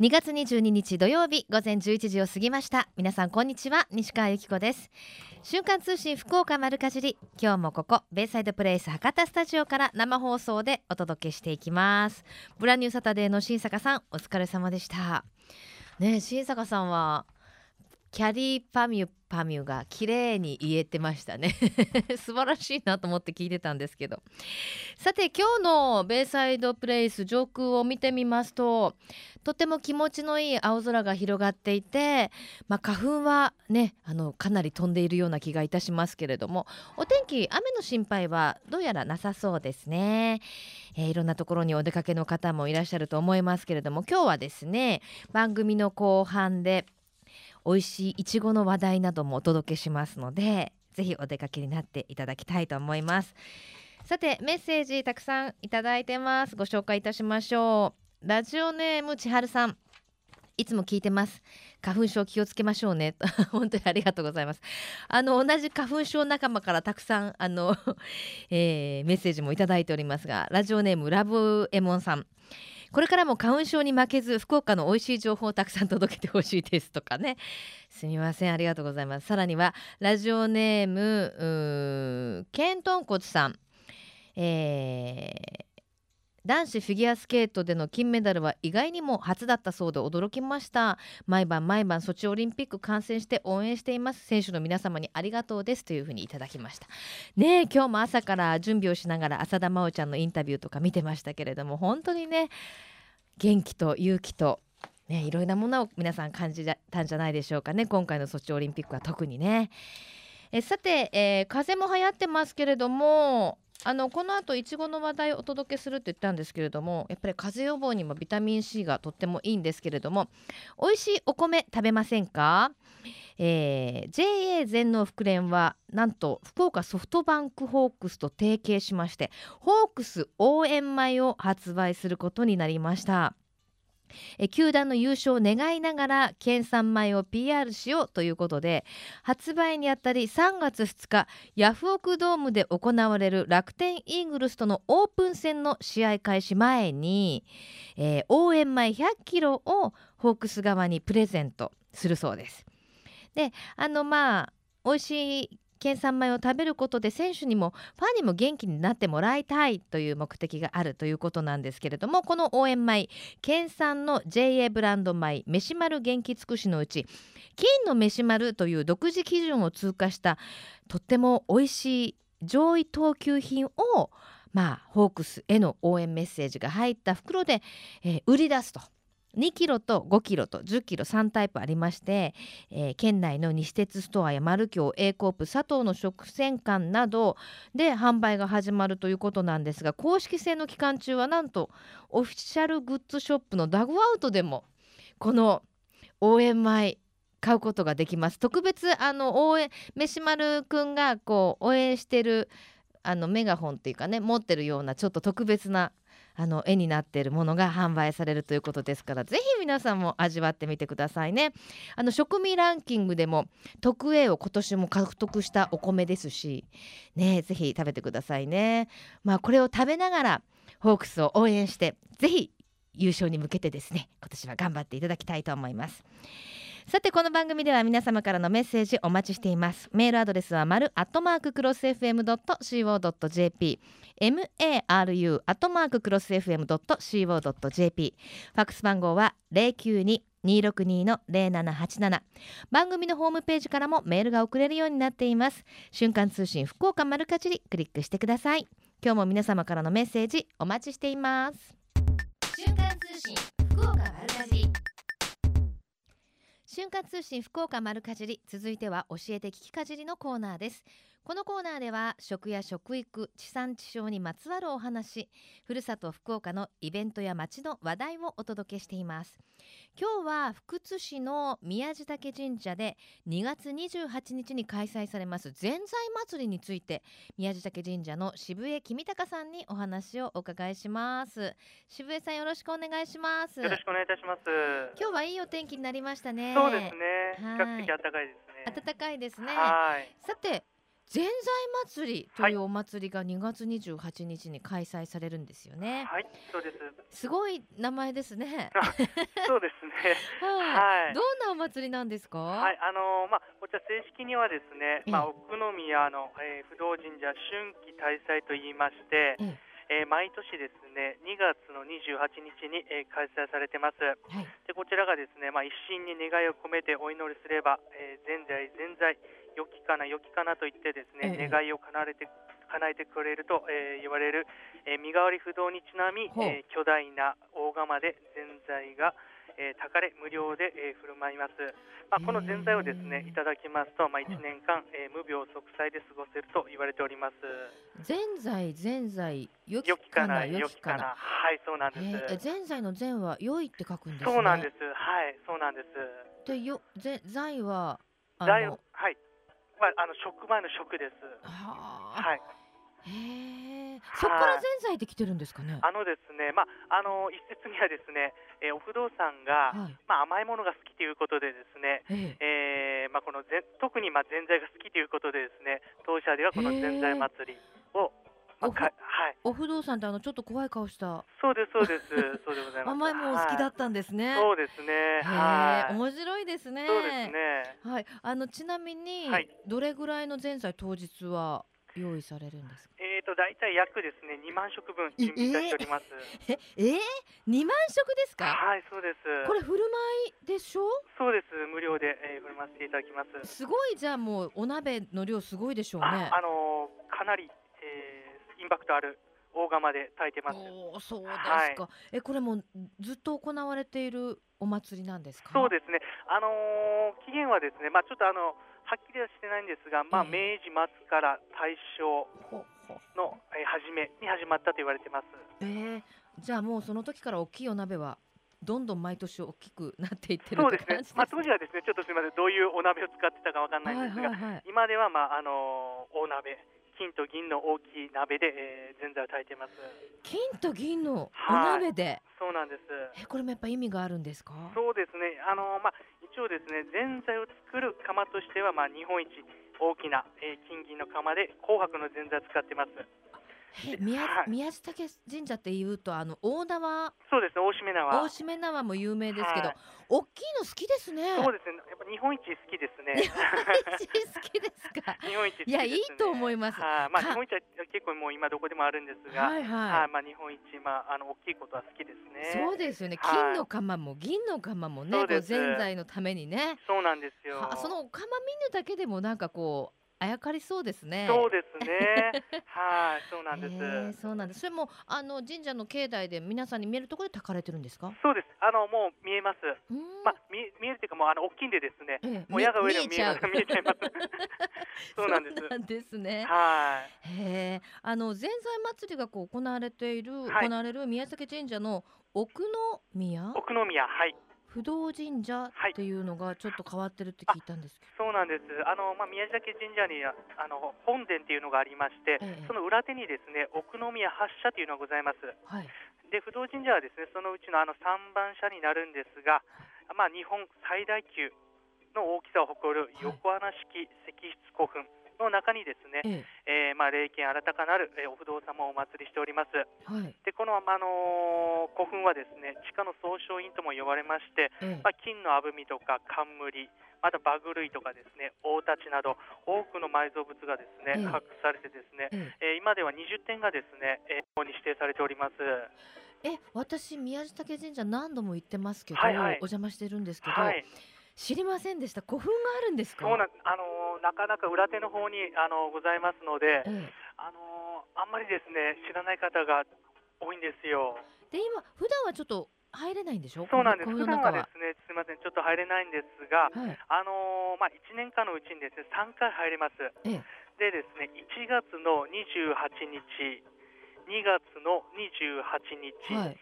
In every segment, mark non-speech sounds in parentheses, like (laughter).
2月22日土曜日午前11時を過ぎました。皆さんこんにちは西川由紀子です。瞬間通信福岡丸かじり今日もここベイサイドプレイス博多スタジオから生放送でお届けしていきます。ブランニューサタデーの新坂さんお疲れ様でした。ね新坂さんはキャリーパミュパミュが綺麗に言えてましたね。(laughs) 素晴らしいなと思って聞いてたんですけど。さて今日のベイサイドプレイス上空を見てみますととても気持ちのいい青空が広がっていて、まあ、花粉はねあのかなり飛んでいるような気がいたしますけれどもお天気雨の心配はどうやらなさそうですね、えー、いろんなところにお出かけの方もいらっしゃると思いますけれども今日はですね番組の後半で美味しいいちごの話題などもお届けしますのでぜひお出かけになっていただきたいと思います。さてメッセージたくさんいただいてます。ご紹介いたしましょう。ラジオネーム千春さん。いつも聞いてます。花粉症気をつけましょうね。(laughs) 本当にありがとうございます。あの同じ花粉症仲間からたくさんあの、(laughs) えー、メッセージもいただいておりますがラジオネームラブエモンさん。これからも花粉症に負けず福岡の美味しい情報をたくさん届けてほしいですとかね。すみませんありがとうございます。さらにはラジオネームケントンコツさん。えー男子フィギュアスケートでの金メダルは意外にも初だったそうで驚きました。毎晩毎晩ソチオリンピック観戦して応援しています。選手の皆様にありがとうですというふうにいただきました。ね今日も朝から準備をしながら浅田真央ちゃんのインタビューとか見てましたけれども本当にね元気と勇気とねいろいろなものを皆さん感じたんじゃないでしょうかね。今回のソチオリンピックは特にね。えさて、えー、風も流行ってますけれどもあのこの後いちごの話題をお届けするって言ったんですけれどもやっぱり風邪予防にもビタミン C がとってもいいんですけれども美味しいお米食べませんか、えー、JA 全農福連はなんと福岡ソフトバンクホークスと提携しましてホークス応援米を発売することになりました。え球団の優勝を願いながら県産米を PR しようということで発売にあたり3月2日ヤフオクドームで行われる楽天イーグルスとのオープン戦の試合開始前に、えー、応援米100キロをホークス側にプレゼントするそうです。であのまあ美味しい県産米を食べることで選手にもファンにも元気になってもらいたいという目的があるということなんですけれどもこの応援米県産の JA ブランド米飯丸元気尽くしのうち金の飯丸という独自基準を通過したとっても美味しい上位等級品をまあホークスへの応援メッセージが入った袋で、えー、売り出すと。2キロと5キロと10キロ3タイプありまして、えー、県内の西鉄ストアや丸京 A コープ佐藤の食洗館などで販売が始まるということなんですが公式戦の期間中はなんとオフィシャルグッズショップのダグアウトでもこの応援米買うことができます。特別あの応援飯丸くんがこう応援してるあのメガホンっていうかね持ってるようなちょっと特別なあの絵になっているものが販売されるということですからぜひ皆さんも味わってみてくださいね。あの食味ランキングでも特 A を今年も獲得したお米ですしねぜひ食べてくださいね。まあこれを食べながらホークスを応援してぜひ優勝に向けてですね今年は頑張っていただきたいと思います。さてこの番組では皆様からのメッセージお待ちしています。メールアドレスは丸アットマーククロス FM.co.jp maru アットマーククロス FM.co.jp ファックス番号は092 262-0787番組のホームページからもメールが送れるようになっています。瞬間通信福岡丸かじりクリックしてください。今日も皆様からのメッセージお待ちしています。瞬間通信。瞬間通信福岡丸かじり続いては教えて聞きかじりのコーナーです。このコーナーでは食や食育地産地消にまつわるお話ふるさと福岡のイベントや街の話題をお届けしています。今日は福津市の宮地嶽神社で2月28日に開催されますぜんざい祭りについて宮地嶽神社の渋江君隆さんにお話をお伺いします。渋江さんよろしくお願いします。よろしくお願いいたします。今日はいいお天気になりましたね。そうですね。比較的暖かいですね。暖かいですね。はい。さてぜんざい祭りというお祭りが2月28日に開催されるんですよね。はい、そうです。すごい名前ですね。そうですね。(laughs) はい、はい。どんなお祭りなんですか？はい、あのーまあ、こちら正式にはですね、まあ、ええ奥宮の、えー不動神社春季大祭と言いまして、ええー毎年ですね、2月の28日に、えー開催されてます。はい。で、こちらがですね、まあ、一心に願いを込めてお祈りすれば、えー、全在全在良きかな良きかなと言ってですね、ええ願いを叶えて叶えてくれると、えー言われる、えー身代わり不動にちなみ、えー巨大な大釜で全財が、えー、高れ無料で、えー振る舞います。まあ、この全財をですねいただきますと、まあ、1年間、えー無病息災で過ごせると言われております。ぜんざいぜんざい良きかかなな良きかな。はい、そうなんです。ぜんざいのぜんは良いって書くんですね。そうなんです。はい、そうなんです。でよぜざいはあ財のはい。まあ、あの職場の職です。はあ、はい。へえ。そこからぜんざいって来てるんですかね？あのですね、まあ、あの一説にはですね、えーお不動産が、はい。まあ、甘いものが好きということでですね、ええ。えーまあ、このぜ特にまあぜんざいが好きということでですね、当社ではこのぜんざい祭りを、まあ、おふかはい、お不動産ってあのちょっと怖い顔したそうですそうです、(laughs) そうでございます。甘いもの好きだはったんですね。いそうですね、はい。面白いですね。そうですね。はい、あのちなみに、はいどれぐらいの前菜当日は用意されるんですか？えっ、と大体約ですね2万食分準備いたしております。え、えー、二万食ですか？はい、そうです。これ振る舞いでしょ？そうです。無料で、えー、振る舞わせていただきます。すごいじゃあもうお鍋の量すごいでしょうねあ。あのーかなり、えーインパクトある大釜で炊いてます。おお、そうですはいか。え、これもうずっと行われているお祭りなんですか？そうですね。あのー期限はですね、まあちょっとあのはっきりはしてないんですが、まあえ明治末から大正の、えー初めに始まったと言われてます。えー、じゃあもうその時から大きいお鍋はどんどん毎年大きくなっていってるそうです。。ねまあ当時はですね、ちょっとすみません、どういうお鍋を使ってたかわかんないんはいですが。今ではまああのー大鍋、金と銀の大きい鍋で、えー、ぜんざいを炊いてます。金と銀のおはい鍋で、そうなんです。えこれもやっぱ意味があるんですか？そうですね、あのまあ、一応ですね、ぜんざいを作る釜としては、まあ、日本一大きな、えー金銀の釜で紅白のぜんざいを使ってます。え宮はい。宮地嶽神社っていうとあの大縄。そうですね、大しめ縄。大しめ縄も有名ですけど、はい。大きいの好きですね。そうですね、やっぱ日本一好きですね。日本一好きですか。(laughs) 日本一ね。いやいいと思います。はい、まあ、か日本一は結構もう今どこでもあるんですが。はいはい。まあ、日本一、まあ、あの大きいことは好きですね。そうですよね。はい。金の釜も銀の釜もねこうぜんざいのためにね。そうなんですよ。はそのお釜見るだけでもなんかこうあやかりそうですねそうですね。(laughs) はい、そうなんです。へーそうなんですそれもあの神社の境内で皆さんに見えるところで炊かれてるんですか？そうです。あの、もう見えます。まあ、見え見えるというか、もう、あの、大きいんでですね。ええもう矢が上でも見えます。見えちゃいます。(laughs) そうなんです。そうですね。はい。へえ、あのぜんざい祭りがこう行われている、はい行われる宮崎神社の奥宮？奥宮、はい。不動神社はいっていうのがちょっと変わってるって聞いたんですけそうなんです。あの、まあ、宮崎神社には、あの、本殿っていうのがありまして。ええその裏手にですね、奥宮発社というのがございます。ど、はい、で、不動神社はですね、そのうちのあの三番社になるんですが。まあ、日本最大級の大きさを誇る横穴式石室古墳の中にですね、ええーまあ、霊験新たかなる、えーお不動様をお祭りしております。え、はい、でこの、あのー古墳はですね地下の総称院とも呼ばれまして、ええまあ、金のあぶみとか冠またバグ類とかですね大太刀など多くの埋蔵物がですね、ええ発掘されてですね、ええー今では20点がですね、えー、ここに指定されております。え、え、私宮地嶽神社何度も行ってますけど、はいはいお邪魔してるんですけど、はい、知りませんでした。古墳があるんですか？そうなんあのーなかなか裏手の方に、あのーございますので、ええ、あのーあんまりですね知らない方が多いんですよ。で今普段はちょっと入れないんでしょ？そうなんです。普段は。はですね、すみません、ちょっと入れないんですが、はい、あのーまあ1年間のうちにですね3回入れます。ええ、でですね、1月の28日、2月の28日、はい、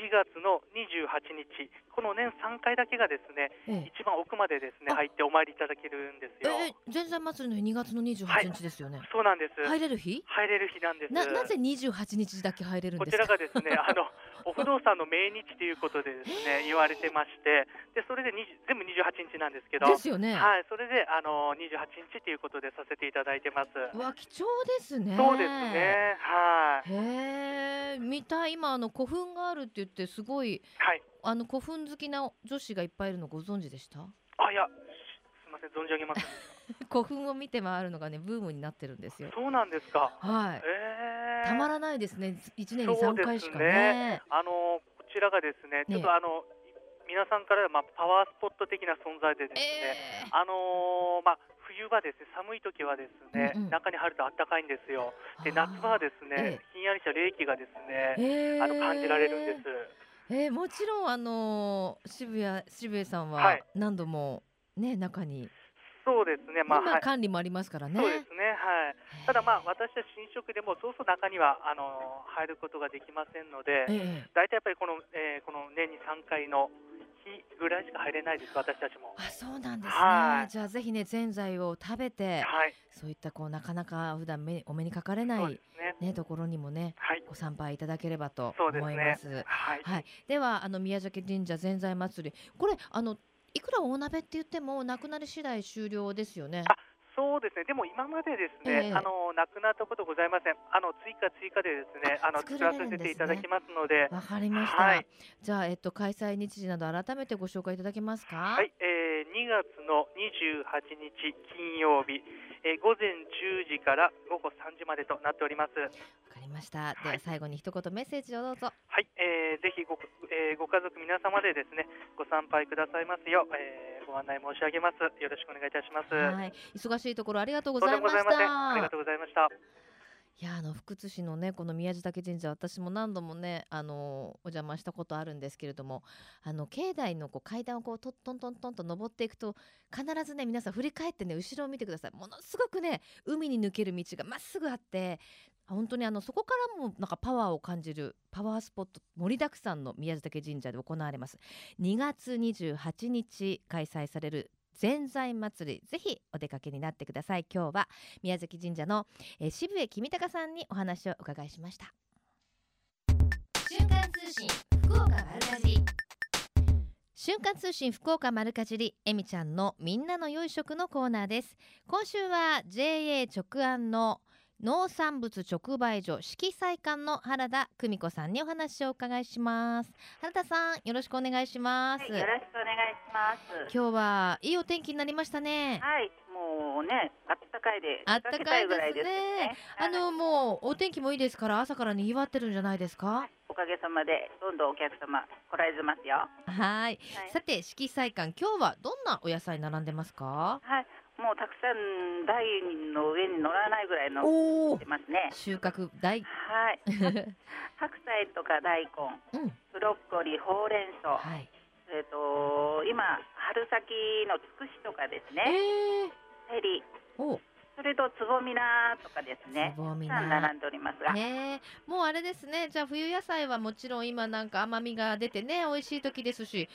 7月の28日、この年3回だけがですね、ええ。一番奥までですねあ。入ってお参りいただけるんですよ。ええ前菜祭りの日2月の28日ですよね、そうなんです。入れる日？入れる日なんです。ななぜ28日だけ入れるんこちですか？らがですね、あの (laughs) お不動産の命日ということでですね言われてまして、でそれで20全部28日なんですけど、ですよね、はい、それであの28日ということでさせていただいてます。うわ貴重ですね。そうですね、はい、へえ。見たい今あの古墳があるって言ってすごいはい。あの古墳好きな女子がいっぱいいるのご存知でした？あいや、すみません存じ上げません (laughs) 古墳を見て回るのがねブームになってるんですよ。た。そうなんですか。はい。ええたまらないですね。一年に3そうです回しかね。ねあのこちらがですね、ちょっとあの皆さんからまあパワースポット的な存在でですね。えあのーまあ、冬場ですね、寒い時はですね、うんうん。中に入ると暖かいんですよ。ー。で、夏場はですね、えひんやりした冷気がですね、えー。あの感じられるんです。えーもちろんあのー渋谷渋谷さんははい何度もね中に、そうですね、まあ、管理もありますからね。そうですね、はい。ただまあ、私たち新職でも、そうそう中には、あのー入ることができませんので、ええ。大体やっぱりこの、えーこの年に3回の日ぐらいしか入れないです、私たちも。あそうなんですね、はいじゃあぜひねぜんざいを食べてはい、そういったこうなかなか普段目お目にかかれないね。ねところにもねはい、ご参拝いただければと思います。。はい。はい、ではあの宮崎神社ぜんざい祭りこれあのいくら大鍋って言ってもなくなり次第終了ですよね。あそうですね、でも今までですね、ええあのなくなったことございません。あの追加追加でですね、あの作作らせていただきますので、わかりました。はいじゃあえっと開催日時など改めてご紹介いただけますか？はい、えー、2月の28日金曜日、えー午前10時から午後3時までとなっております。わかりました。では最後に一言メッセージをどうぞ。はい、えー、ぜひご,、えーご家族皆様でですね、ご参拝くださいますよう、えーご案内申し上げます。よろしくお願いいたします。はい、忙しいところありがとうございましもございません。ありがた。とうございました。いやあの福津市のねこの宮地嶽神社私も何度もねあのお邪魔したことあるんですけれどもあの境内のこう階段をこうトントントンと登っていくと必ずね皆さん振り返ってね後ろを見てください。ものすごくね海に抜ける道がまっすぐあって本当にあのそこからもなんかパワーを感じるパワースポット盛りだくさんの宮地嶽神社で行われます。2月28日開催されるぜんざい祭りぜひお出かけになってください。今日は宮崎神社の、えー渋江君高さんにお話をお伺いしました。瞬間通信福岡丸かじり。瞬間通信福岡丸かじりえみちゃんのみんなの良い食のコーナーです。今週は JA 直案の農産物直売所色彩館の原田久美子さんにお話をお伺いします。原田さんよろしくお願いします、はい、よろしくお願いします。今日はいいお天気になりましたね。はい、もうね、あったかいで、あったかいですね。あはいのもうお天気もいいですから朝からにぎわってるんじゃないですか？おかげさまで、どんどんお客様来られてますよ。はい。はい、さて色彩館今日はどんなお野菜並んでますか？はい、もうたくさん台の上に乗らないぐらいのおお出ますね。収穫大はい、(laughs) 白菜とか大根、うん。ブロッコリー、ほうれん草、はい。えっ、と今春先のつくしとかですえね、ー、セリ、おそれとつぼみなとかですね。つ。ぼみたくさんな並んでおりますが、ねえもうあれですね。じゃあ冬野菜はもちろん今なんか甘みが出てね美味しい時ですし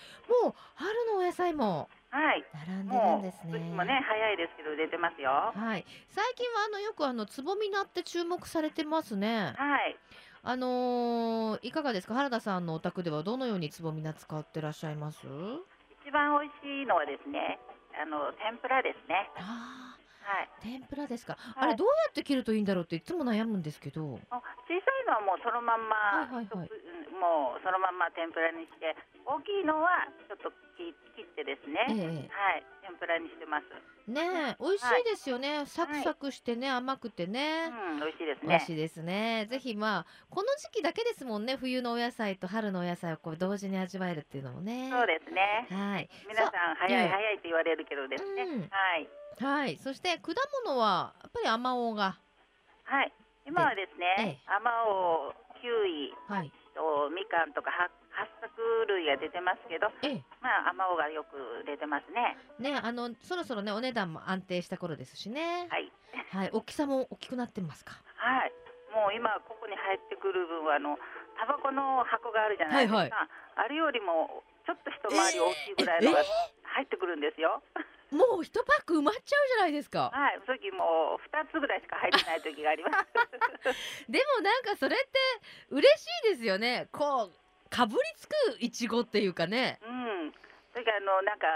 もう春のお野菜もはい、並んでるんですね。もね早いですけど出てますよ。はい。最近はあのよくあのつぼみなって注目されてますね。はい。あのーいかがですか？原田さんのお宅ではどのようにつぼみな使ってらっしゃいます？一番美味しいのはですね、あの天ぷらですね。あはい。ー天ぷらですか、はいあれどうやって切るといいんだろうっていつも悩むんですけどあ小さいのはもうそのまんま、はいはいはいうんもうそのまんま天ぷらにして、大きいのはちょっと切切ってですね。えはい。天ぷらにしてます。えねえ美味しいですよね、サクサクしてね甘くてね、うん、美味しいですね美味。しいですねぜひまあこの時期だけですもんね冬のお野菜と春のお野菜をこう同時に味わえるっていうのもねそうですね。はい皆さん早いええ早いって言われるけどですね。うんはい。はい。そして果物はやっぱり甘おうが？はい。今はですね、ええ。あまおう、キウイはい。とみかんとかは八作類が出てますけど、ええ。まああまおうがよく出てますね。ねあのそろそろねお値段も安定した頃ですしね。はい。はい。大きさも大きくなってますか？はい。もう今ここに入ってくる分はあのタバコの箱があるじゃないですか、はいあれよりもちょっと一回り大きいぐらいのが入ってくるんですよ。もう一パック埋まっちゃうじゃないですか。はい、その時もう二つぐらいしか入ってない時があります。でもなんかそれって嬉しいですよね。こうかぶりつくいちごっていうかね。うん、それからあのなんか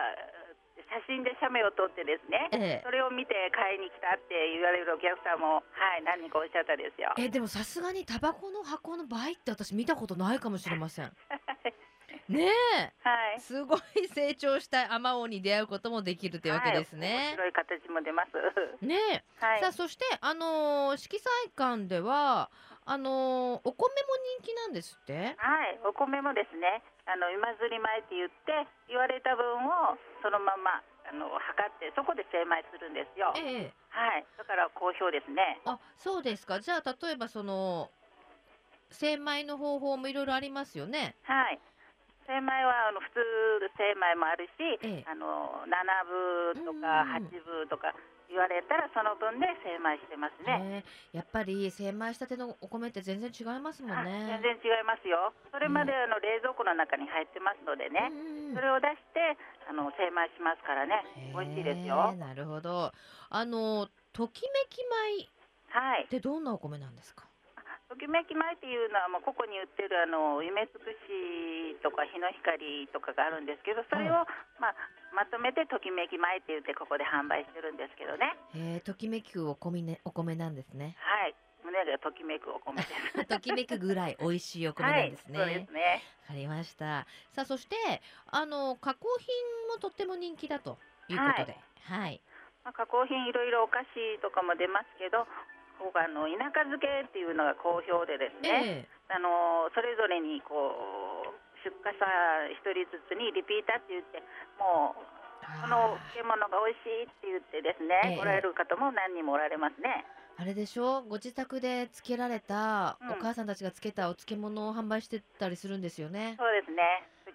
写真で写メを撮ってですね、ええ。それを見て買いに来たって言われるお客さんもはい何人かおっしゃったですよ。えでもさすがにタバコの箱の倍って私見たことないかもしれません (laughs) ねはいえ。すごい成長したアマオに出会うこともできるというわけですはい、ね面、白い形も出ます。ねえはいさあ。そしてあのー色彩館ではあのーお米も人気なんですって？はい、お米もですね、あの今釣り米って言って言われた分をそのままあの測ってそこで精米するんですよ。ええはい、だから好評ですね。あそうですかじゃあ例えばその精米の方法もいろいろありますよねはい。精米はあの普通精米もあるし、ええ。あの7分とかうん。うん8分とか言われたらその分で精米してますね。ねやっぱり精米したてのお米って全然違いますもんあね全然違いますよ。それまであの冷蔵庫の中に入ってますのでね、それを出してあの精米しますからね、美味しいですへよ。え。なるほど。あのときめき米はい。っ。てどんなお米なんですか？ときめき米っていうのはもうここに売ってるあの夢つくしとか日の光とかがあるんですけどそれを、まあ、まとめてときめき米って言ってここで販売してるんですけどね。へえときめくお米ねお米なんですね。はい。胸がときめくお米。で (laughs) すときめくぐらい美味しいお米なんですね、はい、そうですね。わかりました。さあそしてあの加工品もとっても人気だということで、はい。まあ、加工品いろいろお菓子とかも出ますけどここがあの田舎漬けっていうのが好評でですね、えあのそれぞれにこう出荷者一人ずつにリピーターって言ってもうえこの漬物が美味しいって言ってですね、ええ来られる方も何人もおられますね。あれでしょ？ご自宅で漬けられた、うんお母さんたちが漬けたお漬物を販売してたりするんですよね。そうですね。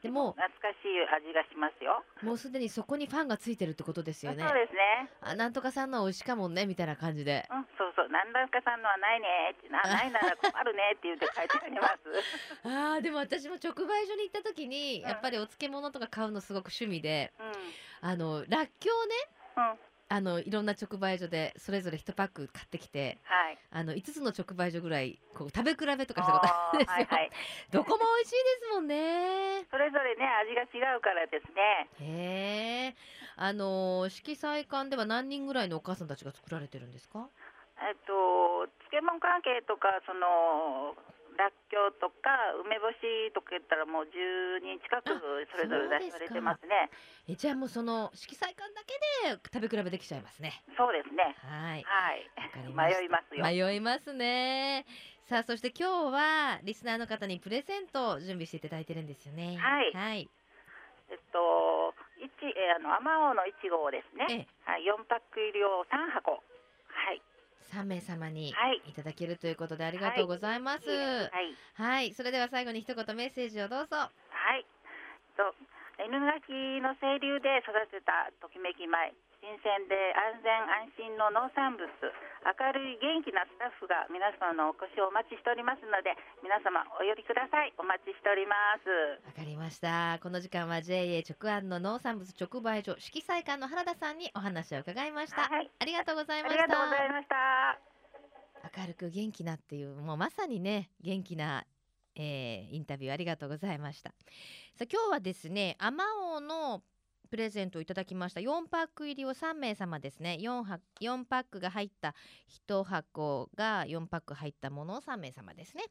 でも懐かしい味がしますよ。もうすでにそこにファンがついてるってことですよねそう。ですね。あなんとかさんのは美味しいかもねみたいな感じで。うん、そうそう、なんだかさんのはないねって、な、ないなら困るねって言って書いてあります。(laughs) あーでも私も直売所に行った時にうんやっぱりお漬物とか買うのすごく趣味で、うん、あのらっきょうねうん、あのいろんな直売所でそれぞれ1パック買ってきてはい。あの5つの直売所ぐらいこう食べ比べとかしたことあるんですよ。はいはい。(laughs) どこも美味しいですもんね。それぞれね、味が違うからですね。へえ。あの色彩館では何人ぐらいのお母さんたちが作られてるんですか？えっと、漬物関係とか、その。らっきょうとか梅干しとか言ったらもう10人近くそれぞれ出されてますね。えじゃあもうその色彩館だけで食べ比べできちゃいますね。そうですね。はい。はい迷いますよ。迷いますね。さあそして今日はリスナーの方にプレゼントを準備していただいてるんですよね。はいはい。えっと、一えーあの、アマオのいちごをですね、ええはい、4パック入りを3箱。3名様にいただけるということでありがとうございます。はい。はい、それでは最後に一言メッセージをどうぞ。はい。と犬垣の清流で育てたときめき米、新鮮で安全安心の農産物、明るい元気なスタッフが皆様のお越しをお待ちしておりますので、皆様お寄りください。お待ちしております。わかりました。この時間は JA 直案の農産物直売所色彩館の原田さんにお話を伺いました。はい。ありがとうございあました。りがとうございました。明るく元気なっていうもうまさにね元気な、えーインタビューありがとうございました。さあ今日はですねアマオのプレゼントをいただきました。4パック入りを3名様ですね。4, 4パックが入った1箱が4パック入ったものを3名様ですね、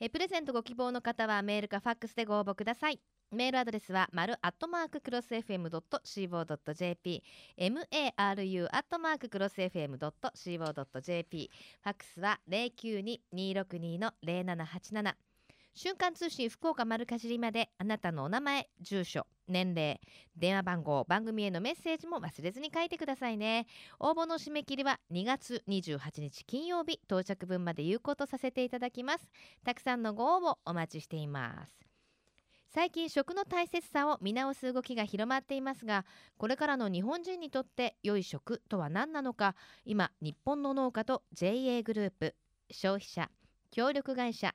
えプレゼントご希望の方はメールかファックスでご応募ください。メールアドレスは丸アットマーククロス FM.co.jp maru アットマーククロス FM.co.jp ファックスは092-262-0787瞬間通信福岡丸かじりまであなたのお名前住所年齢電話番号番組へのメッセージも忘れずに書いてくださいね。応募の締め切りは2月28日金曜日到着分まで有効とさせていただきます。たくさんのご応募お待ちしています。最近食の大切さを見直す動きが広まっていますがこれからの日本人にとって良い食とは何なのか今日本の農家と JA グループ消費者協力会社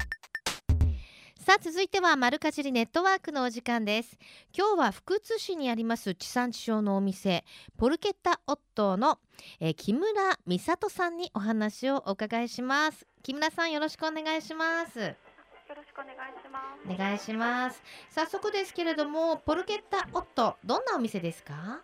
さあ続いては丸かじりネットワークのお時間です。今日は福津市にあります地産地消のお店ポルケッタオットーの、えー木村美里さんにお話をお伺いします。木村さんよろしくお願いします。よろしくお願いします。お願いします。早速ですけれどもポルケッタオットどんなお店ですか？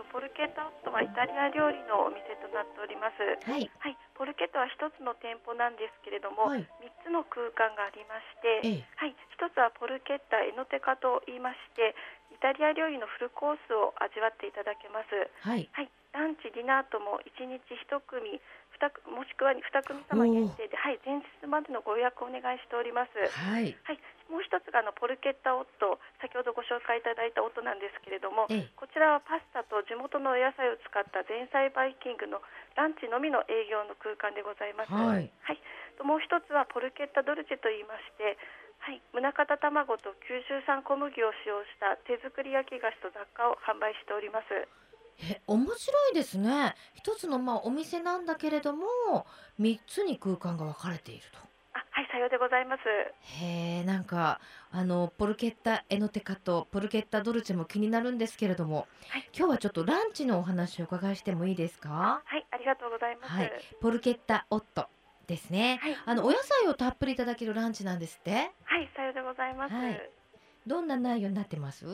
とポルケットはイタリア料理のお店となっております。はい。はい、ポルケットは一つの店舗なんですけれども、はい。三つの空間がありまして、ええ。はい、一つはポルケッタエノテカと言いまして、イタリア料理のフルコースを味わっていただけます。はい。はい、ランチディナーとも一日一組。二組もしくは二組様限定で、はい、前日までのご予約をお願いしております。はいはい、もう一つがあのポルケッタオット、先ほどご紹介いただいたオットなんですけれども、ええこちらはパスタと地元のお野菜を使った前菜バイキングのランチのみの営業の空間でございます。はいともう一つはポルケッタドルチェと言いまして、はい、宗像卵と九州産小麦を使用した手作り焼き菓子と雑貨を販売しております。え面白いですね。一つのまあお店なんだけれども三つに空間が分かれていると。あ、はい、さようでございます。へえなんかあのポルケッタエノテカとポルケッタドルチェも気になるんですけれども、はい。今日はちょっとランチのお話をお伺いしてもいいですか？はい、ありがとうございます。はい。ポルケッタオットですね。はい、あのお野菜をたっぷりいただけるランチなんですって。はい、さようでございます。はい。どんな内容になってます？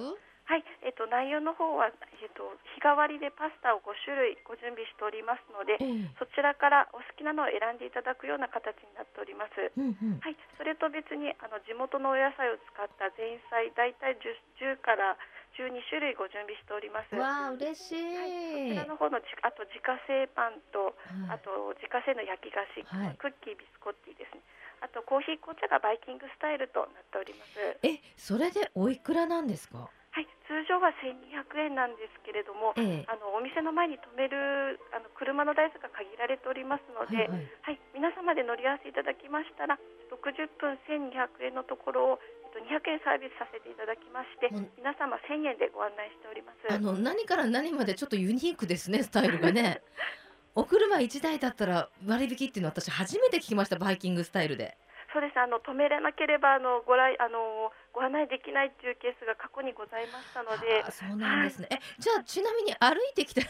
はい、えっと内容の方はえっと日替わりでパスタを5種類ご準備しておりますので、ええそちらからお好きなのを選んでいただくような形になっております。うんうんはい、それと別にあの地元のお野菜を使った前菜大体 10, 10から12種類ご準備しております。わあ嬉しい、こちらの方のじあと自家製パンとはいあと自家製の焼き菓子、はいクッキービスコッティですね。あとコーヒー紅茶がバイキングスタイルとなっております。えそれでおいくらなんですか？はい、通常は1200円なんですけれども、ええ。あのお店の前に止めるあの車の台数が限られておりますので、はいはい。はい、皆様で乗り合わせいただきましたら、60分1200円のところを、えっと、200円サービスさせていただきましてう。ん、皆様1000円でご案内しております。あの何から何までちょっとユニークですねスタイルがね。(laughs) お車1台だったら割引っていうのは私初めて聞きましたバイキングスタイルでそうです。あの止めれなければあのご来あのご案内できないというケースが過去にございましたので。あ、そうなんですね、えじゃあちなみに歩いてきた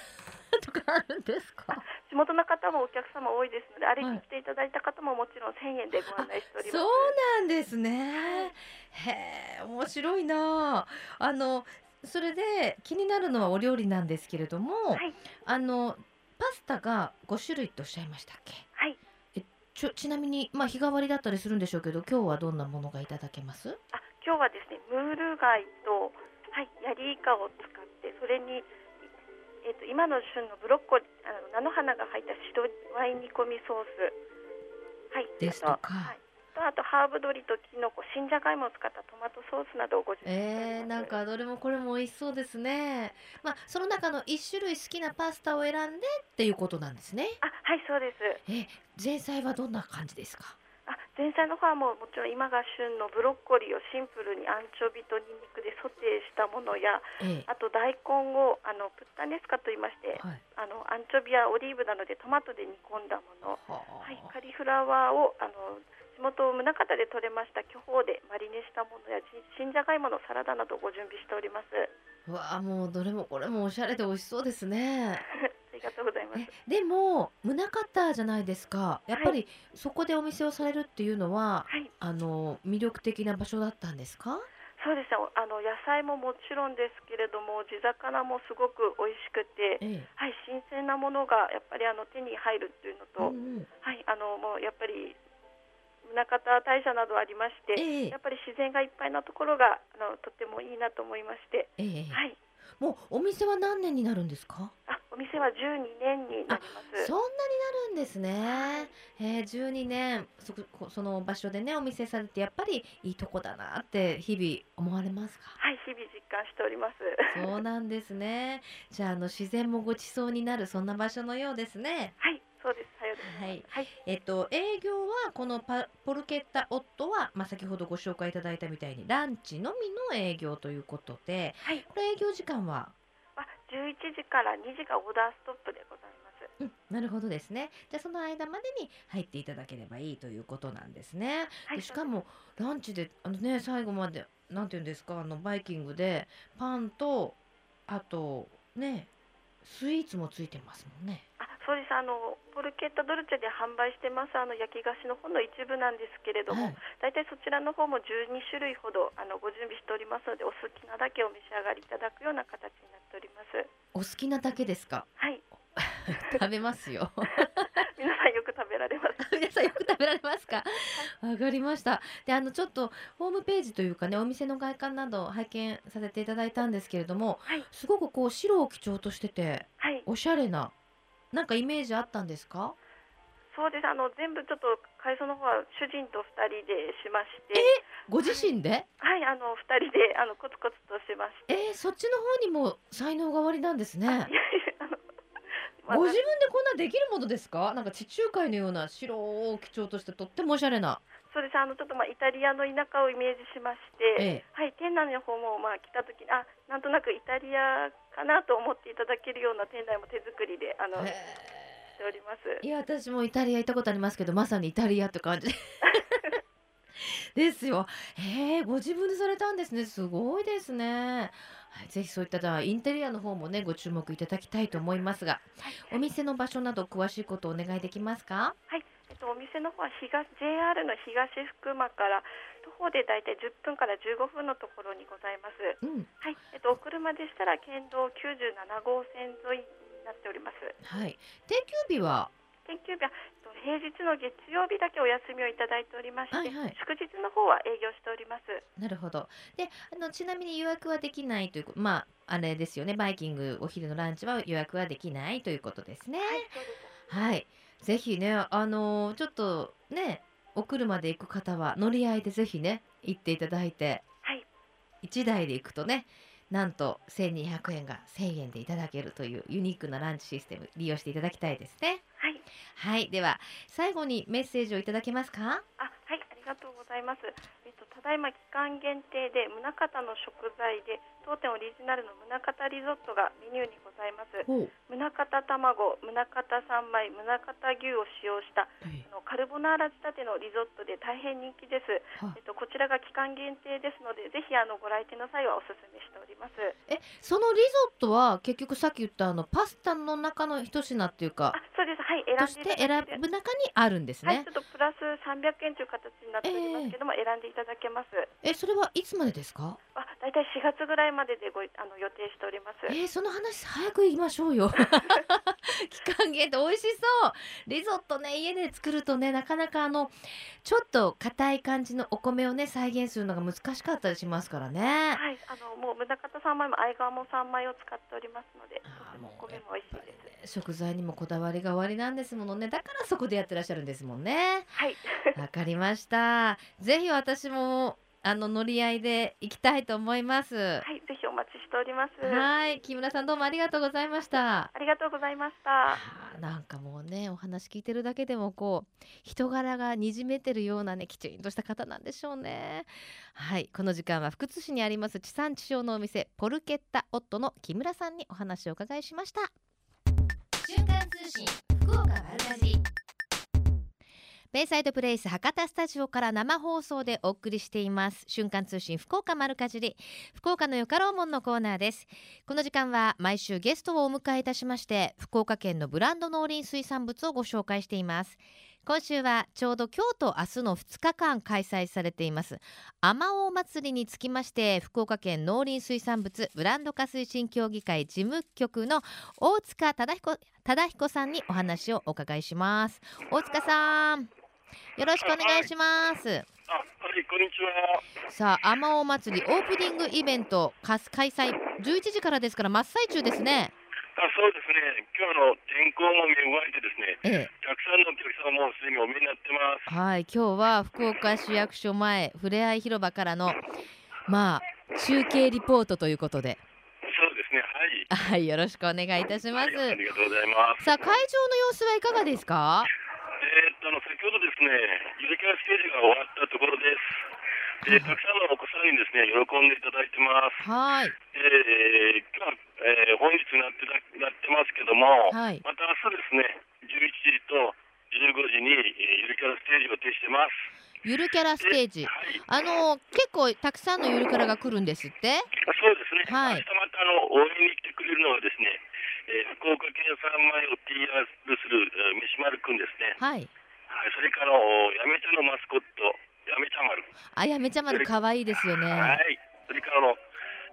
とかあるんですか？(laughs) 地元の方もお客様多いですので、歩いてきていただいた方ももちろん1000円でご案内しております。そうなんですね。へえ面白いな。あのそれで気になるのはお料理なんですけれども、はい。あのパスタが5種類とおっしゃいましたっけ？はいちょちなみにまあ日替わりだったりするんでしょうけど今日はどんなものがいただけます？あ今日はですねムール貝と、はい、ヤリイカを使ってそれに、えっと今の旬のブロッコリーあの菜の花が入った白ワイン煮込みソース、はい、ですとか。はい、とあとハーブ鶏とキノコ新じゃがいもを使ったトマトソースなどをご準備。えー、なんかどれもこれも美味しそうですね。まあその中の一種類好きなパスタを選んでっていうことなんですね。あはいそうですえ前菜はどんな感じですか？あ前菜の方はもうもちろん今が旬のブロッコリーをシンプルにアンチョビとニンニクでソテーしたものやええあと大根をあのプッタネスカと言いましてはい。あのアンチョビやオリーブなどでトマトで煮込んだもの、ははい、カリフラワーをあの地元宗像で採れました巨峰でマリネしたものやじ新じゃがいものサラダなどをご準備しております。うわあもうどれもこれもおしゃれで美味しそうですね。(laughs) ありがとうございますえ。でも宗像じゃないですか。やっぱりそこでお店をされるっていうのは、はい、あの魅力的な場所だったんですか？そうですね。あの野菜ももちろんですけれども、地魚もすごく美味しくて、ええ。はい、新鮮なものがやっぱりあの手に入るっていうのと、うんうんはい、あのもうやっぱり宗像大社などありまして、ええやっぱり自然がいっぱいなところがあのとってもいいなと思いまして、ええ。はい、もうお店は何年になるんですか？あおお店は12年になりますそんなになるんですね。えー、12年そこその場所でねお店されてやっぱりいいとこだなって日々思われますか？はい日々実感しておりますそうなんですね。じゃああの自然もご馳走になるそんな場所のようですね。はいはい。はいえっと営業はこのパポルケッタオットはまあ先ほどご紹介いただいたみたいにランチのみの営業ということで、はいこれ営業時間は？あ11時から2時がオーダーストップでございますうん、なるほどですね。じゃあその間までに入っていただければいいということなんですね。はいでしかもランチであのね最後までなんていうんですか？あのバイキングでパンとあとねスイーツもついてますもんね。あそうですあのポルケッタドルチェで販売してますあの焼き菓子の方の一部なんですけれども、はい大体そちらの方も12種類ほどあのご準備しておりますのでお好きなだけお召し上がりいただくような形になっておりますお好きなだけですか？はい (laughs) 食べますよ。(laughs) 皆さんよく食べられます (laughs) 皆さんよく食べられますか？わかりました。で、あのちょっとホームページというかね、お店の外観など拝見させていただいたんですけれども、はいすごくこう白を基調としててはいおしゃれななんかイメージあったんですか？そうですあの全部ちょっと改装の方は主人と2人でしましてご自身で？はいあの2人であのコツコツとしましてえー、そっちの方にも才能がおありなんですねご自分でこんなできるものですか？なんか地中海のような白を基調としてとってもおしゃれな。そうですあのちょっとまあイタリアの田舎をイメージしまして、ええ。はい店内の方もまあ来た時にあなんとなくイタリアかなと思っていただけるような店内も手作りであのしへております。ーいや私もイタリア行ったことありますけどまさにイタリアって感じ。(laughs) ですよ。へえご自分でされたんですね。すごいですね。はい、ぜひそういったインテリアの方もねご注目いただきたいと思いますがお店の場所など詳しいことをお願いできますか？はい、えっと、お店の方は東 JR の東福間から徒歩でだいたい10分から15分のところにございます。うんはい、えっと、お車でしたら県道97号線沿いになっております。はい定休日は？研究日はえっと平日の月曜日だけお休みをいただいておりまして、はいはい祝日の方は営業しております。なるほど。で、あのちなみに予約はできないというまああれですよね。バイキングお昼のランチは予約はできないということですね。はい。はい。ぜひね、あのちょっとね、お車で行く方は乗り合いでぜひね行っていただいて、はい、一台で行くとね。なんと1200円が1000円でいただけるというユニークなランチシステム利用していただきたいですね。はい、はい、では最後にメッセージをいただけますか？あ、はい、ありがとうございます。えっと、ただいま期間限定で宗像の食材で当店オリジナルの宗像リゾットがメニューにございます。宗像卵、宗像三枚、宗像牛を使用したえあのカルボナーラ仕立てのリゾットで大変人気です。はいえっと、こちらが期間限定ですので、ぜひあのご来店の際はお勧めしております。えそのリゾットは結局さっき言ったあのパスタの中の一品っていうかあ、そうです。はい、と選んして選でいただけてぶ中にあるんですはい、ねちょっとプラス300円という形になっておりますけども、選んでいただけます。えそれはいつまでですか？あ、だいたい4月ぐらいまででごいあの予定しております。えーその話早く言いましょうよ (laughs) 期間限定美味しそうリゾットね家で作るとねなかなかあのちょっと硬い感じのお米をね再現するのが難しかったりしますからねはい、あのもう宗像三枚も相川も三枚を使っておりますので、とあーもうてもお米も美味しいです。食材にもこだわりがおありなんですものねだからそこでやってらっしゃるんですもんねはい、わかりました。ぜひ私もあの乗り合いで行きたいと思います。はい、ぜひお待ちしております。はい、木村さんどうもありがとうございました。ありがとうございました。なんかもうねお話聞いてるだけでもこう人柄がにじめてるようなねきちんとした方なんでしょうねはいこの時間は福津市にあります地産地消のお店ポルケッタオットの木村さんにお話をお伺いしました瞬間通信福岡丸かじりベイサイドプレイス博多スタジオから生放送でお送りしています。瞬間通信福岡丸かじり福岡のよかろうもんのコーナーです。この時間は毎週ゲストをお迎えいたしまして福岡県のブランド農林水産物をご紹介しています。今週はちょうど今日と明日の2日間開催されていますあまお祭りにつきまして福岡県農林水産物ブランド化推進協議会事務局の大塚忠彦忠彦さんにお話をお伺いします。大塚さん。よろしくお願いします、あ、はい、こんにちは。さああまおう祭りオープニングイベントか開催11時からですから真っ最中ですねあそうですね、今日の天候も恵まれてですね、ええ、たくさんのお客様もすでにお見えになってます。はい、今日は福岡市役所前ふれあい広場からのまあ中継リポートということで、そうですね、はい。はい、よろしくお願いいたします。はい、ありがとうございます。さあ会場の様子はいかがですか？えーっとあの先ほどですね、ゆるキャラステージが終わったところです。で、たくさんのお子さんにですね、喜んでいただいてます。はい、えー、今日は、えー本日になってななってますけども、はいまた明日ですね、11時と15時に、えーゆるキャラステージを予定してます。ゆるキャラステージ。はい。あの結構たくさんのゆるキャラが来るんですって？そうですね。はい明日またあの応援に来てくれるのはですね、えー福岡県産米を PR する、えー、飯丸くんですね。はい。はい。それからおやめちゃんのマスコットやめちゃ丸。あやめちゃまる可愛いですよね。はい。それからあの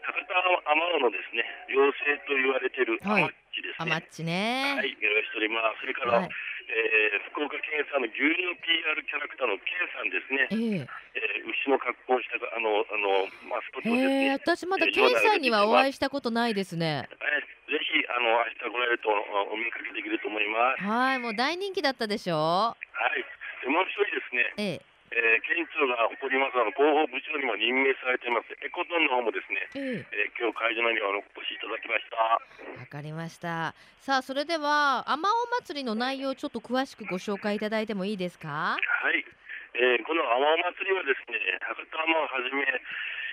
博多天野のですね、妖精と言われているアはいマッチですね。あマッチね。はい、よろしくおります。それから、はいえー福岡県産の牛乳の PR キャラクターのケンさんですね。ええー牛の格好をしたあのあのマスコッえトをですね。へえ、私まだケンさんにはお会いしたことないですね。えーぜひあの明日来られるとおお見かけできると思います。はい、もう大人気だったでしょはい。でもう一人ですね、ええ、えー県庁が誇りますあの広報部長にも任命されていますエコトンの方もですね、ええ、えー今日会場にはお越しいただきました。わかりました。さあ、それでは、あまお祭りの内容をちょっと詳しくご紹介いただいてもいいですか？はい、えーこの阿波お祭りはですね、博多浜をはじめ、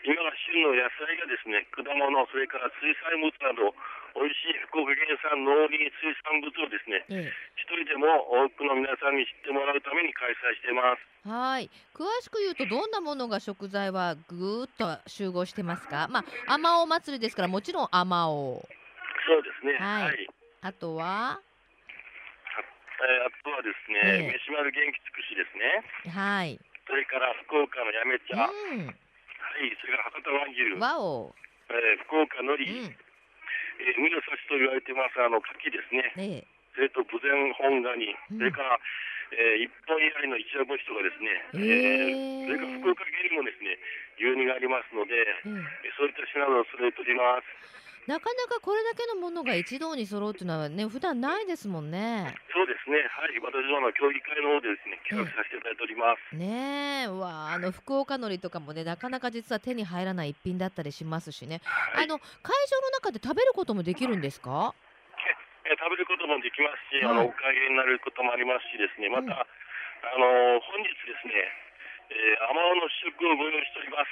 今が旬の野菜がですね、果物、それから水産物など、美味しい福岡県産農林水産物をですね、ええ、一人でも多くの皆さんに知ってもらうために開催しています。はい、詳しく言うと、どんなものが食材はぐーっと集合してますか？まあ、あまお祭りですから、もちろんあまお。そうですね、はいはい。あとは？えーあとはですね、ええ飯丸元気尽くしですね。はい。それから福岡のやめ茶、はい、うそれから博多和牛ん、、わお。えー福岡のり、うん、えー海の幸と言われてますあの牡蠣ですね。ええ、それと豊前本ガニ、うんそれから、えー一本以外の一夜干しとかですね、へーえーそれから福岡県にもですね、牛乳がありますので、ええ。えーそういった品を揃えております。なかなかこれだけのものが一堂に揃うっていうのはね、普段ないですもんね。そうですね、はい、私どもの協議会の方でですね、企画させていただいております。ねえ、うわあ、あの福岡のりとかもね、なかなか実は手に入らない一品だったりしますしね。はいあの会場の中で食べることもできるんですか？えー食べることもできますし、はいあのおかげになることもありますしですね、また、うんあの本日ですね、えー、甘尾の試食をご用意しております。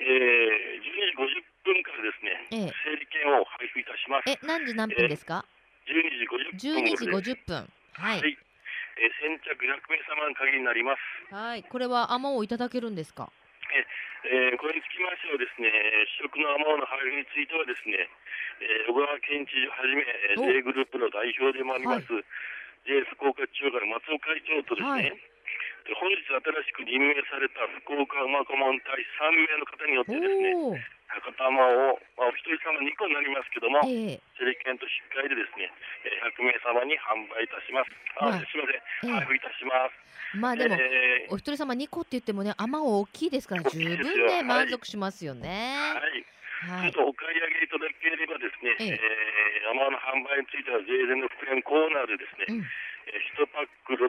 おえー、12時50分からですね、ええ整理券を配布いたします。え、何時何分ですか？12時50分12時頃です50分。ははいい。。えー先着100名様の限りになります。はい、これはあまおういただけるんですか？えーこれにつきましてはですね、試食の甘尾の配布についてはですね、えー小川県知事をはじめ、J グループの代表でもあります、J 福岡中華の松尾会長とですね、はいで本日新しく任命された福岡馬顧問隊3名の方によってですね、博多馬を、まあ、お一人様2個になりますけども、ええ整理券と引き換えでですね、えー100名様に販売いたします。あ、はいすみません、ええ配布いたします。まあでも、えーお一人様2個って言ってもね、あまおう大きいですから、十分ね、はい満足しますよね。はい。はいちょっ。とお買い上げいただければですね、えええー、甘の販売については税前の復元コーナーでですね、うん、えー、1パック600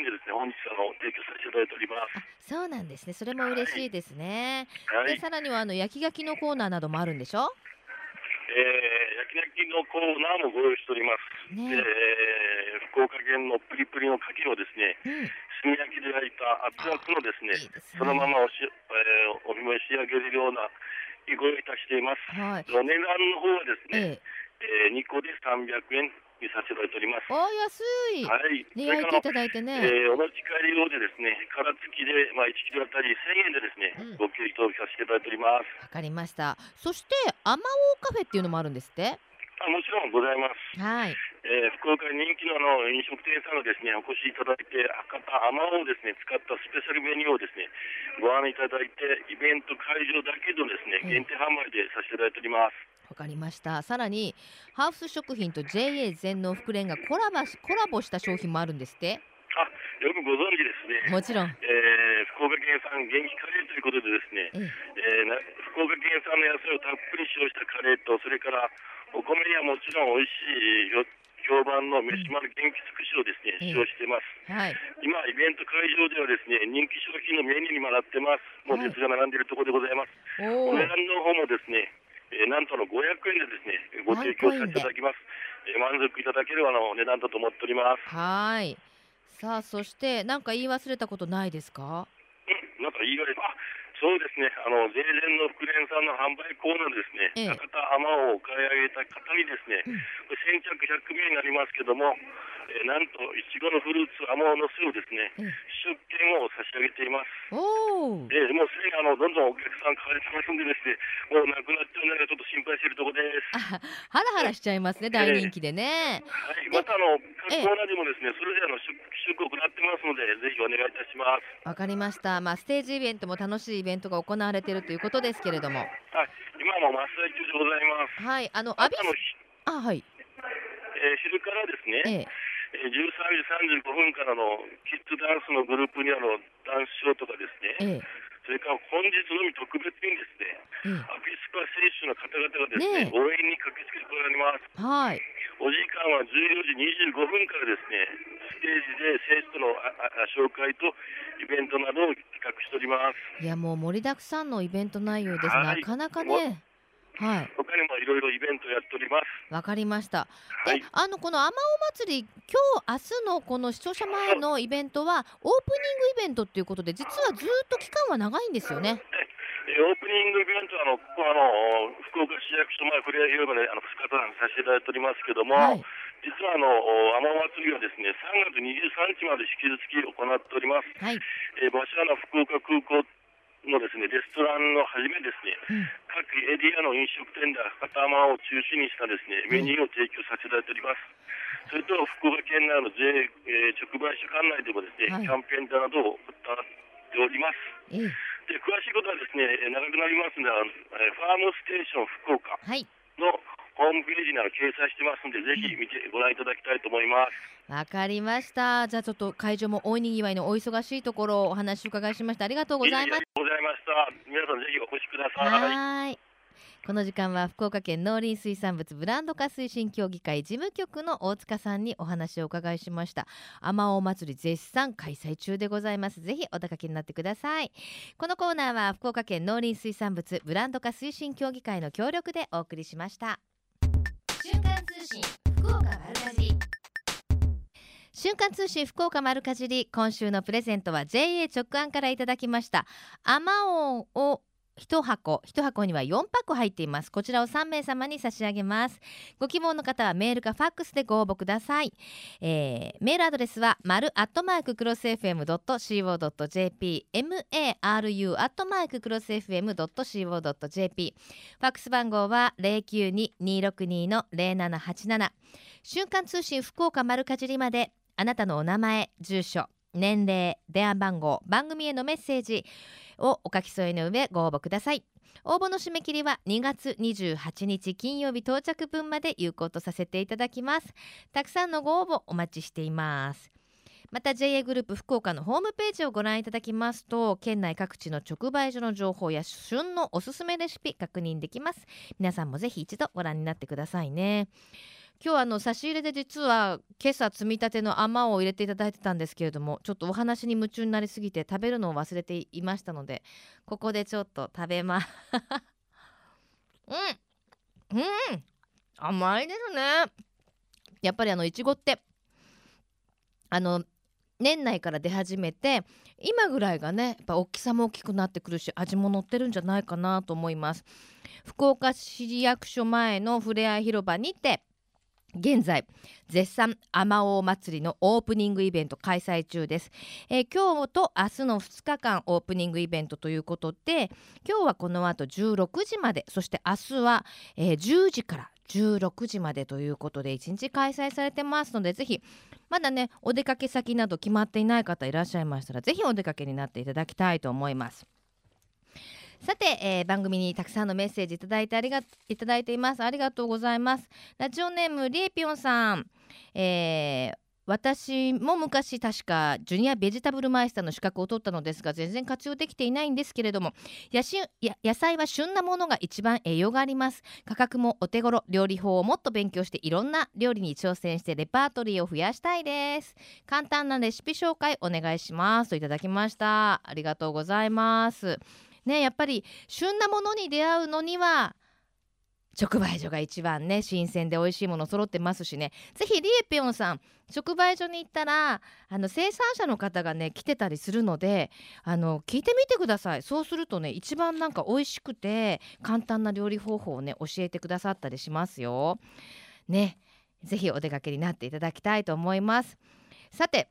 円でですね、本日あの提供させていただいております。あ、そうなんですね。それも嬉しいですね。で、はい。さらにはあの焼き牡蠣のコーナーなどもあるんでしょ？えー、焼き焼きのコーナーもご用意しております。ねで、えー、福岡県のプリプリの牡蠣をですね、うん、炭焼きで焼いた熱々のですね、いいですね。そのままおし、えー、お召し上げれるようなご用意いたしています。はい。お値段の方はですね、ええ、えー、2個で300円にさせていただいております。お安い。はい。ね、それから焼いていただいてね。えーお持ち帰り用でですね、殻付きで、まあ、1キロあたり1000円でですね、うんご給油登記させていただいております。わかりました。そして、あまおうカフェっていうのもあるんですって？あもちろんございます。はい。えー福岡に人気のあの飲食店さんがですね、お越しいただいて、博多あまをですね、使ったスペシャルメニューをですね、ご案内いただいて、イベント会場だけのですね、ええ限定販売でさせていただいております。わかりました。さらに、ハウス食品と JA 全農福連がコラボしコラボした商品もあるんですって？あ、よくご存知ですね。もちろん。えー福岡県産元気カレーということでですね、ええ、えーな福岡県産の野菜をたっぷり使用したカレーと、それからお米にはもちろん美味しいよ評判の飯丸元気尽くしをですね、ええ使用しています。はい今、イベント会場ではですね、人気商品のメニューにもなってます。もうはい列が並んでいるところでございます。おおお値段の方もですね、えーなんとの500円でですね、ご提供させていただきます。えー満足いただけるあの値段だと思っております。はいさあそして何か言い忘れたことないですか？うんなんか言い訳あそうですね、あの、税前の福連さんの販売コーナーですね、ええ。博多あまおうを買い上げた方にですね、うん。先着100名になりますけども、えーなんと、いちごのフルーツあまおうの巣をですね、ええ出券を差し上げています。おおえーもうすでにあのどんどんお客さん買われてますんでですね、もうなくなっちゃうのがちょっと心配しているところです。あハラハラしちゃいますね大人気でね。はい、またあの各ええ。コーナーでもですね、それぞれの出出行ってますので、ぜひお願いいたします。わかりました。まあステージイベントも楽しいイベントが行われているということですけれども。はい、今も真っ最中でございます。はいあのアビ朝のひあはい。えー昼からですね、ええ。えー13時35分からのキッズダンスのグループにあのダンスショーとかですね、ええ。それから本日のみ特別にですね、ええアビスパ選手の方々がですね、ねえ。応援に駆けつけてこられます。はい。お時間は14時25分からですね、ステージで選手とのああ紹介とイベントなどを企画しております。いやもう盛りだくさんのイベント内容です、はい。なかなかねはい他にもいろいろイベントやっております。わかりましたはいで、あのこのあまお祭り今日明日のこの視聴者前のイベントはオープニングイベントっていうことで実はずっと期間は長いんですよね。えーオープニングイベントはあのここあの福岡市役所前ふれあい広場であの2日間させていただいておりますけども、はい実はあのお天祭りはですね3月23日まで引き続き行っております。はい、えー場所はあの福岡空港のですねレストランのはじめですねうん、各エリアの飲食店で博多まを中心にしたですねメニューを提供させていただいております。それと福岡県内の税、えー直売所管内でもですね、はい。キャンペーンなどを行っております。ええ。で詳しいことはですね、えー長くなりますので、あのえーファームステーション福岡はい。のホームページには掲載してますので、ぜひ見てご覧いただきたいと思います。わかりましたじゃあちょっと会場も大にぎわいのお忙しいところをお話を伺いしましたありがとうございますありがとうございました。皆さんぜひお越しください。はーい。この時間は福岡県農林水産物ブランド化推進協議会事務局の大塚さんにお話をお伺いしました。あまお祭り絶賛開催中でございます。ぜひお出かけになってください。このコーナーは福岡県農林水産物ブランド化推進協議会の協力でお送りしました。瞬間通信福岡丸かじり。瞬間通信福岡丸かじり今週のプレゼントは JA 直販からいただきましたあまおうを一箱一箱には4箱入っています。こちらを3名様に差し上げます。ご希望の方はメールかファックスでご応募ください、えーメールアドレスは丸アットマーククロス FM.co.jp maru アットマーククロス FM.co.jp ファックス番号は092-262の0787瞬間通信福岡丸かじりまで。あなたのお名前住所。年齢電話番号番組へのメッセージをお書き添えの上ご応募ください。応募の締め切りは2月28日金曜日到着分まで有効とさせていただきます。たくさんのご応募お待ちしています。また JA グループ福岡のホームページをご覧いただきますと県内各地の直売所の情報や旬のおすすめレシピ確認できます。皆さんもぜひ一度ご覧になってくださいね。今日あの差し入れで実は今朝積み立てのあまを入れていただいてたんですけれどもちょっとお話に夢中になりすぎて食べるのを忘れていましたのでここでちょっと食べます。うんうん甘いですね。やっぱりあのいちごってあの年内から出始めて今ぐらいがねやっぱ大きさも大きくなってくるし味も乗ってるんじゃないかなと思います。福岡市役所前のふれあい広場にて現在絶賛あまおう祭りのオープニングイベント開催中です、えー今日と明日の2日間オープニングイベントということで今日はこの後16時までそして明日は、えー10時から16時までということで1日開催されてますのでぜひまだねお出かけ先など決まっていない方いらっしゃいましたらぜひお出かけになっていただきたいと思います。さて、えー番組にたくさんのメッセージいただいてありがいただいています。ありがとうございます。ラジオネームりえぴょんさん、えー私も昔確かジュニアベジタブルマイスターの資格を取ったのですが全然活用できていないんですけれども野しや野菜は旬なものが一番栄養があります。価格もお手頃料理法をもっと勉強していろんな料理に挑戦してレパートリーを増やしたいです。簡単なレシピ紹介お願いします。といただきました。ありがとうございます。ねやっぱり旬なものに出会うのには直売所が一番ね新鮮で美味しいもの揃ってますしね。ぜひリエピョンさん直売所に行ったらあの生産者の方がね来てたりするのであの聞いてみてください。そうするとね一番なんか美味しくて簡単な料理方法をね教えてくださったりしますよ。ねぜひお出かけになっていただきたいと思います。さて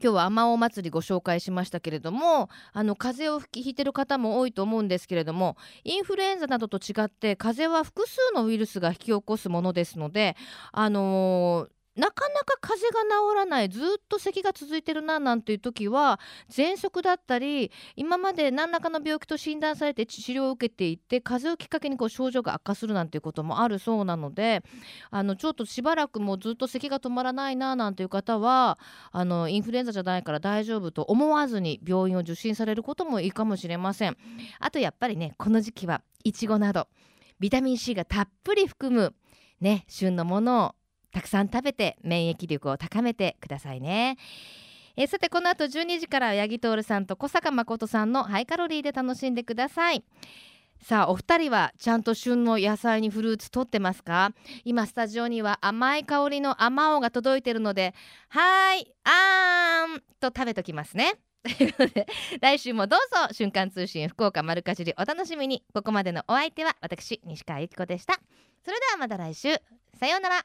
今日はあまお祭りご紹介しましたけれどもあの風邪をひいてる方も多いと思うんですけれどもインフルエンザなどと違って風邪は複数のウイルスが引き起こすものですのであのーなかなか風邪が治らないずっと咳が続いてるななんていう時は喘息だったり今まで何らかの病気と診断されて治療を受けていて風邪をきっかけにこう症状が悪化するなんていうこともあるそうなのであのちょっとしばらくもうずっと咳が止まらないななんていう方はあのインフルエンザじゃないから大丈夫と思わずに病院を受診されることもいいかもしれません。あとやっぱりねこの時期はいちごなどビタミン C がたっぷり含むね旬のものをたくさん食べて免疫力を高めてくださいね。えーさてこの後12時から八木徹さんと小坂誠さんのハイカロリーで楽しんでください。さあお二人はちゃんと旬の野菜にフルーツ取ってますか？今スタジオには甘い香りのあまおうが届いてるのではーいあーんと食べときますね。(laughs) ということで来週もどうぞ瞬間通信福岡丸かじりお楽しみに。ここまでのお相手は私西川由紀子でした。それではまた来週。さようなら。